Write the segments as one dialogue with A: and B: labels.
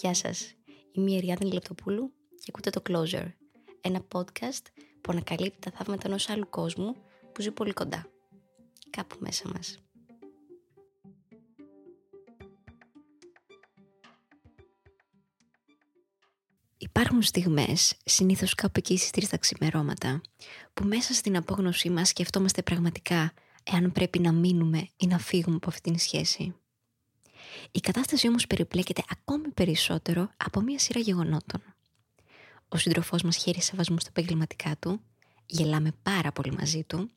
A: Γεια σας, είμαι η Εριάδη Λεπτοπούλου και ακούτε το Closer, ένα podcast που ανακαλύπτει τα θαύματα ενός άλλου κόσμου που ζει πολύ κοντά, κάπου μέσα μας. Υπάρχουν στιγμές, συνήθως κάπου εκεί στις τρεις τα ξημερώματα, που μέσα στην απόγνωσή μας σκεφτόμαστε πραγματικά εάν πρέπει να μείνουμε ή να φύγουμε από αυτήν την σχέση. Η κατάσταση όμως περιπλέκεται ακόμη περισσότερο από μία σειρά γεγονότων. Ο σύντροφός μας χαίρει σεβασμού στα επαγγελματικά του, γελάμε πάρα πολύ μαζί του,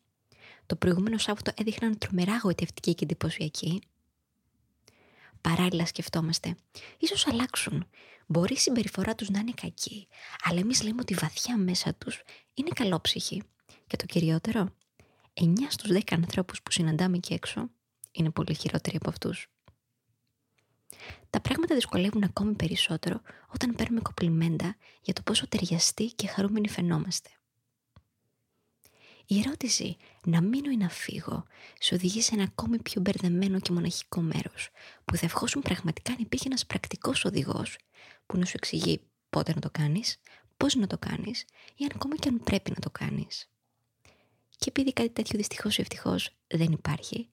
A: το προηγούμενο Σάββατο έδειχναν τρομερά γοητευτική και εντυπωσιακή. Παράλληλα σκεφτόμαστε, ίσως αλλάξουν. Μπορεί η συμπεριφορά τους να είναι κακή, αλλά εμείς λέμε ότι βαθιά μέσα τους είναι καλόψυχοι. Και το κυριότερο, 9 στους 10 ανθρώπους που συναντάμε εκεί έξω είναι πολύ χειρότεροι από αυτούς. Τα πράγματα δυσκολεύουν ακόμη περισσότερο όταν παίρνουμε κοπλιμέντα για το πόσο ταιριαστοί και χαρούμενοι φαινόμαστε. Η ερώτηση να μείνω ή να φύγω σε οδηγεί σε ένα ακόμη πιο μπερδεμένο και μοναχικό μέρος, που θα ευχόσουν πραγματικά αν υπήρχε ένας πρακτικός οδηγός που να σου εξηγεί πότε να το κάνεις, πώς να το κάνεις ή αν ακόμα και αν πρέπει να το κάνεις. Και επειδή κάτι τέτοιο δυστυχώς ή ευτυχώς δεν υπάρχει,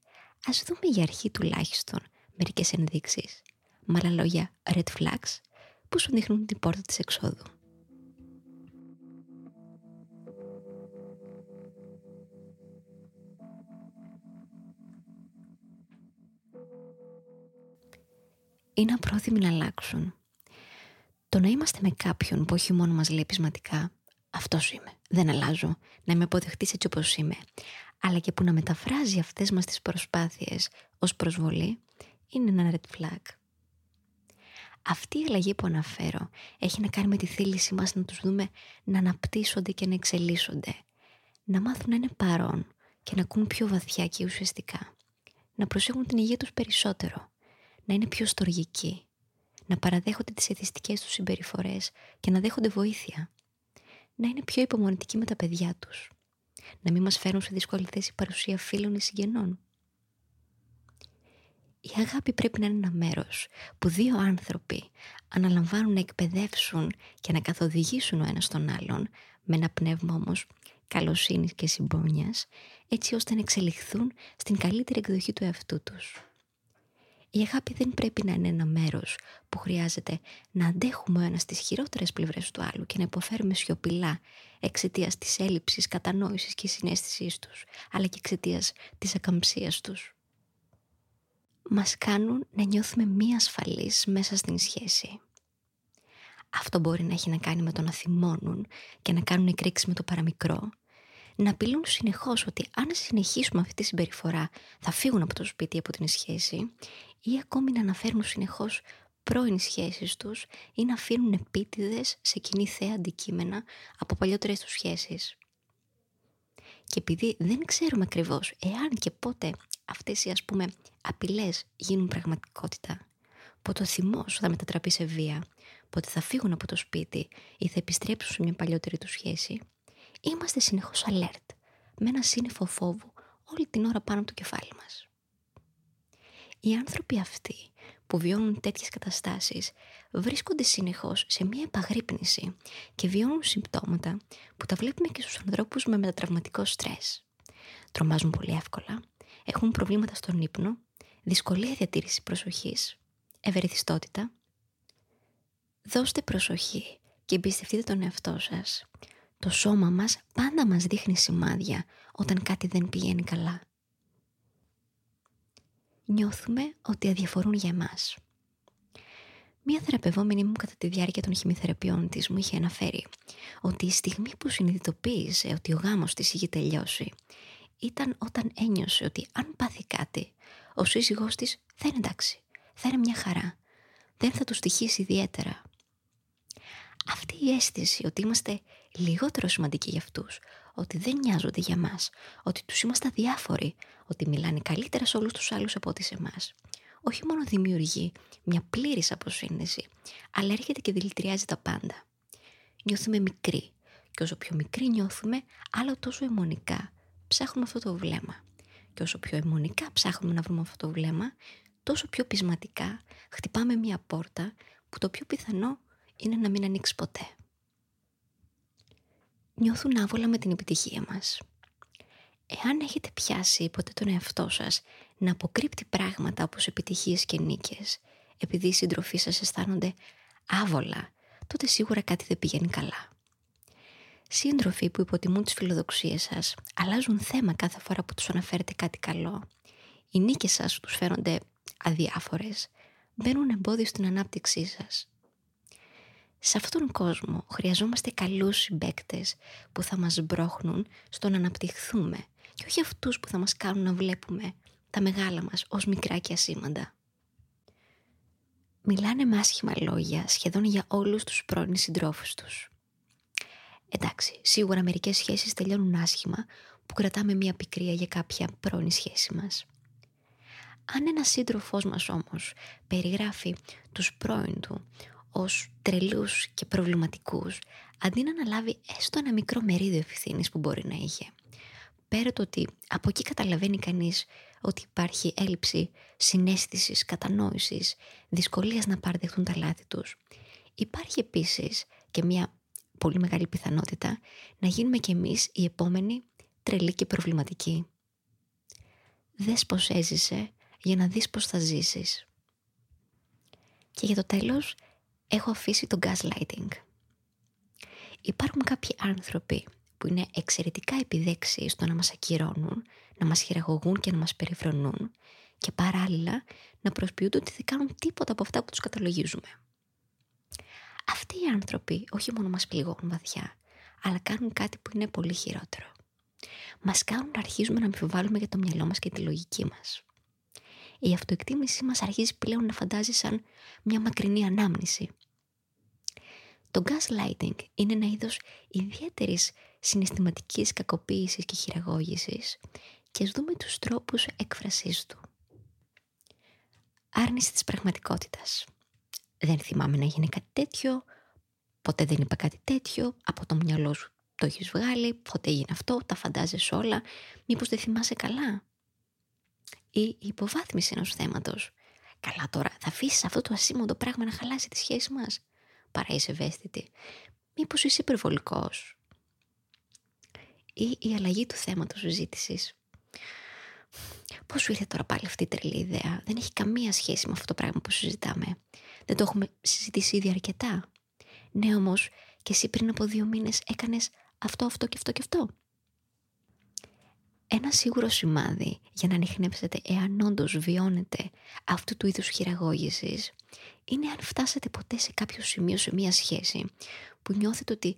A: ας δούμε για αρχή τουλάχιστον μερικές ενδείξεις με άλλα λόγια red flags, που σου δείχνουν την πόρτα της εξόδου. Είναι απρόθυμοι να αλλάξουν. Το να είμαστε με κάποιον που όχι μόνο μας λέει πεισματικά «αυτός είμαι, δεν αλλάζω, να με αποδεχτείς έτσι όπως είμαι», αλλά και που να μεταφράζει αυτές μας τις προσπάθειες ως προσβολή, είναι ένα red flag. Αυτή η αλλαγή που αναφέρω έχει να κάνει με τη θέλησή μας να τους δούμε να αναπτύσσονται και να εξελίσσονται. Να μάθουν να είναι παρόν και να ακούν πιο βαθιά και ουσιαστικά. Να προσέχουν την υγεία τους περισσότερο. Να είναι πιο στοργικοί. Να παραδέχονται τις εθιστικές τους συμπεριφορές και να δέχονται βοήθεια. Να είναι πιο υπομονητικοί με τα παιδιά τους. Να μην μας φέρουν σε δύσκολη θέση παρουσία φίλων ή συγγενών η αγάπη πρέπει να είναι ένα μέρος που δύο άνθρωποι αναλαμβάνουν να εκπαιδεύσουν και να καθοδηγήσουν ο ένας τον άλλον με ένα πνεύμα όμως καλοσύνης και συμπόνιας έτσι ώστε να εξελιχθούν στην καλύτερη εκδοχή του εαυτού τους. Η αγάπη δεν πρέπει να είναι ένα μέρος που χρειάζεται να αντέχουμε ο ένας τις χειρότερες πλευρές του άλλου και να υποφέρουμε σιωπηλά εξαιτίας της έλλειψης κατανόησης και συνέστησής τους, αλλά και εξαιτίας της ακαμψίας τους μας κάνουν να νιώθουμε μη ασφαλείς μέσα στην σχέση. Αυτό μπορεί να έχει να κάνει με το να θυμώνουν και να κάνουν εκρήξει με το παραμικρό, να απειλούν συνεχώς ότι αν συνεχίσουμε αυτή τη συμπεριφορά θα φύγουν από το σπίτι από την σχέση ή ακόμη να αναφέρουν συνεχώς πρώην σχέσεις τους ή να αφήνουν επίτηδες σε κοινή θέα αντικείμενα από παλιότερες τους σχέσεις. Και επειδή δεν ξέρουμε ακριβώς εάν και πότε αυτές οι ας πούμε απειλές γίνουν πραγματικότητα, πότε ο θυμός θα μετατραπεί σε βία, πότε θα φύγουν από το σπίτι ή θα επιστρέψουν σε μια παλιότερη τους σχέση, είμαστε συνεχώς alert, με ένα σύννεφο φόβου όλη την ώρα πάνω από το κεφάλι μας. Οι άνθρωποι αυτοί που βιώνουν τέτοιες καταστάσεις βρίσκονται συνεχώς σε μια επαγρύπνηση και βιώνουν συμπτώματα που τα βλέπουμε και στους ανθρώπους με μετατραυματικό στρες. Τρομάζουν πολύ εύκολα, έχουν προβλήματα στον ύπνο, δυσκολία διατήρησης προσοχής, ευερεθιστότητα. Δώστε προσοχή και εμπιστευτείτε τον εαυτό σας. Το σώμα μας πάντα μας δείχνει σημάδια όταν κάτι δεν πηγαίνει καλά νιώθουμε ότι αδιαφορούν για εμάς. Μία θεραπευόμενη μου κατά τη διάρκεια των χημιθεραπείων της μου είχε αναφέρει ότι η στιγμή που συνειδητοποίησε ότι ο γάμος της είχε τελειώσει ήταν όταν ένιωσε ότι αν πάθει κάτι, ο σύζυγός της θα είναι εντάξει, θα είναι μια χαρά, δεν θα του στοιχήσει ιδιαίτερα. Αυτή η αίσθηση ότι είμαστε λιγότερο σημαντικοί για αυτούς, ότι δεν νοιάζονται για μας, ότι τους είμαστε αδιάφοροι, ότι μιλάνε καλύτερα σε όλους τους άλλους από ό,τι σε εμάς. Όχι μόνο δημιουργεί μια πλήρης αποσύνδεση, αλλά έρχεται και δηλητηριάζει τα πάντα. Νιώθουμε μικροί και όσο πιο μικροί νιώθουμε, άλλο τόσο αιμονικά ψάχνουμε αυτό το βλέμμα. Και όσο πιο αιμονικά ψάχνουμε να βρούμε αυτό το βλέμμα, τόσο πιο πεισματικά χτυπάμε μια πόρτα που το πιο πιθανό είναι να μην ανοίξει ποτέ. Νιώθουν άβολα με την επιτυχία μας. Εάν έχετε πιάσει ποτέ τον εαυτό σας να αποκρύπτει πράγματα όπως επιτυχίες και νίκες, επειδή οι συντροφοί σας αισθάνονται άβολα, τότε σίγουρα κάτι δεν πηγαίνει καλά. Σύντροφοι που υποτιμούν τις φιλοδοξίες σας αλλάζουν θέμα κάθε φορά που τους αναφέρετε κάτι καλό. Οι νίκες σας τους φαίνονται αδιάφορες, μπαίνουν εμπόδιο στην ανάπτυξή σας. Σε αυτόν τον κόσμο χρειαζόμαστε καλούς συμπέκτες που θα μας μπρόχνουν στο να αναπτυχθούμε και όχι αυτούς που θα μας κάνουν να βλέπουμε τα μεγάλα μας ως μικρά και ασήμαντα. Μιλάνε με άσχημα λόγια σχεδόν για όλους τους πρώην συντρόφους τους. Εντάξει, σίγουρα μερικές σχέσεις τελειώνουν άσχημα που κρατάμε μια πικρία για κάποια πρώην σχέση μας. Αν ένας σύντροφός μας όμως περιγράφει τους πρώην του ως τρελούς και προβληματικούς, αντί να αναλάβει έστω ένα μικρό μερίδιο ευθύνης που μπορεί να είχε. Πέρα το ότι από εκεί καταλαβαίνει κανείς ότι υπάρχει έλλειψη συνέστησης, κατανόησης, δυσκολίας να παρδεχτούν τα λάθη τους. Υπάρχει επίσης και μια πολύ μεγάλη πιθανότητα να γίνουμε κι εμείς οι επόμενοι τρελοί και προβληματικοί. Δες πως έζησε για να δεις πως θα ζήσεις. Και για το τέλος έχω αφήσει το gaslighting. Υπάρχουν κάποιοι άνθρωποι που είναι εξαιρετικά επιδέξιοι στο να μας ακυρώνουν, να μας χειραγωγούν και να μας περιφρονούν και παράλληλα να προσποιούνται ότι δεν κάνουν τίποτα από αυτά που τους καταλογίζουμε. Αυτοί οι άνθρωποι όχι μόνο μας πληγώνουν βαθιά, αλλά κάνουν κάτι που είναι πολύ χειρότερο. Μας κάνουν να αρχίζουμε να αμφιβάλλουμε για το μυαλό μας και τη λογική μας. Η αυτοεκτίμησή μας αρχίζει πλέον να φαντάζει σαν μια μακρινή ανάμνηση. Το gaslighting είναι ένα είδος ιδιαίτερης συναισθηματικής κακοποίησης και χειραγώγησης και ας δούμε τους τρόπους έκφρασής του. Άρνηση της πραγματικότητας. Δεν θυμάμαι να γίνει κάτι τέτοιο, ποτέ δεν είπα κάτι τέτοιο, από το μυαλό σου το έχεις βγάλει, πότε έγινε αυτό, τα φαντάζεσαι όλα, μήπως δεν θυμάσαι καλά; Ή η υποβάθμιση ενός θέματος. Καλά τώρα, θα αφήσεις αυτό το ασήμοντο πράγμα να χαλάσει τη σχέση μας; Παρά είσαι ευαίσθητη. Μήπως είσαι υπερβολικός; Ή η αλλαγή του θέματος συζήτηση. Πώς σου ήρθε τώρα πάλι αυτή η τρελή ιδέα; Δεν έχει καμία σχέση με αυτό το πράγμα που συζητάμε. Δεν το έχουμε συζητήσει ήδη αρκετά. Ναι όμως, και εσύ πριν από δύο μήνες έκανες αυτό, αυτό και αυτό και αυτό. Ένα σίγουρο σημάδι για να ανοιχνεύσετε εάν όντως βιώνετε αυτού του είδους χειραγώγησης είναι αν φτάσετε ποτέ σε κάποιο σημείο σε μία σχέση που νιώθετε ότι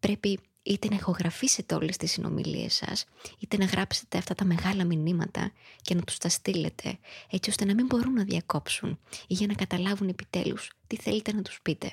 A: πρέπει είτε να ηχογραφήσετε όλες τις συνομιλίες σας, είτε να γράψετε αυτά τα μεγάλα μηνύματα και να τους τα στείλετε, έτσι ώστε να μην μπορούν να διακόψουν ή για να καταλάβουν επιτέλους τι θέλετε να τους πείτε.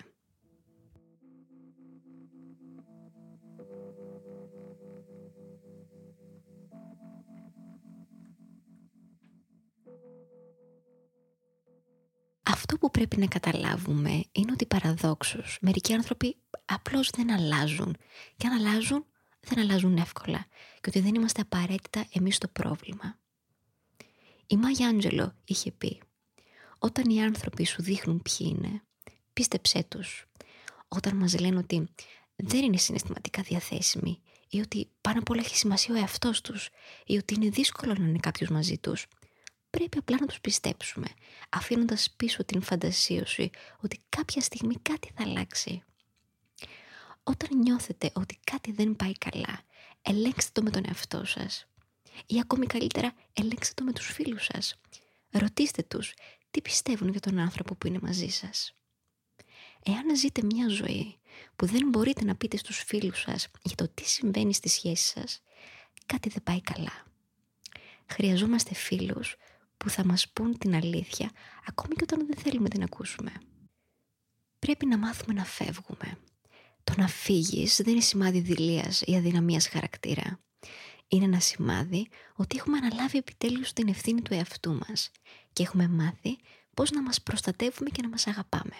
A: Αυτό που πρέπει να καταλάβουμε είναι ότι παραδόξως μερικοί άνθρωποι απλώς δεν αλλάζουν. Και αν αλλάζουν, δεν αλλάζουν εύκολα. Και ότι δεν είμαστε απαραίτητα εμείς το πρόβλημα. Η Μάγια Άντζελο είχε πει «Όταν οι άνθρωποι σου δείχνουν ποιοι είναι, πίστεψέ τους. Όταν μας λένε ότι δεν είναι συναισθηματικά διαθέσιμοι ή ότι πάνω απ' όλα έχει σημασία ο εαυτός τους ή ότι είναι δύσκολο να είναι κάποιος μαζί τους, πρέπει απλά να τους πιστέψουμε, αφήνοντας πίσω την φαντασίωση ότι κάποια στιγμή κάτι θα αλλάξει. Όταν νιώθετε ότι κάτι δεν πάει καλά, ελέγξτε το με τον εαυτό σας. Ή ακόμη καλύτερα, ελέγξτε το με τους φίλους σας. Ρωτήστε τους τι πιστεύουν για τον άνθρωπο που είναι μαζί σας. Εάν ζείτε μια ζωή που δεν μπορείτε να πείτε στους φίλους σας για το τι συμβαίνει στη σχέση σας, κάτι δεν πάει καλά. Χρειαζόμαστε φίλους που θα μας πούν την αλήθεια ακόμη και όταν δεν θέλουμε την ακούσουμε. Πρέπει να μάθουμε να φεύγουμε. Το να φύγεις δεν είναι σημάδι δηλίας ή αδυναμίας χαρακτήρα. Είναι ένα σημάδι ότι έχουμε αναλάβει επιτέλους την ευθύνη του εαυτού μας και έχουμε μάθει πώς να μας προστατεύουμε και να μας αγαπάμε.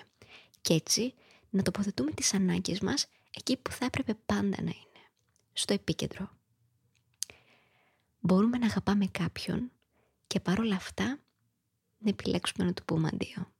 A: Και έτσι να τοποθετούμε τις ανάγκες μας εκεί που θα έπρεπε πάντα να είναι. Στο επίκεντρο. Μπορούμε να αγαπάμε κάποιον και παρόλα αυτά να επιλέξουμε να του πούμε αντίο.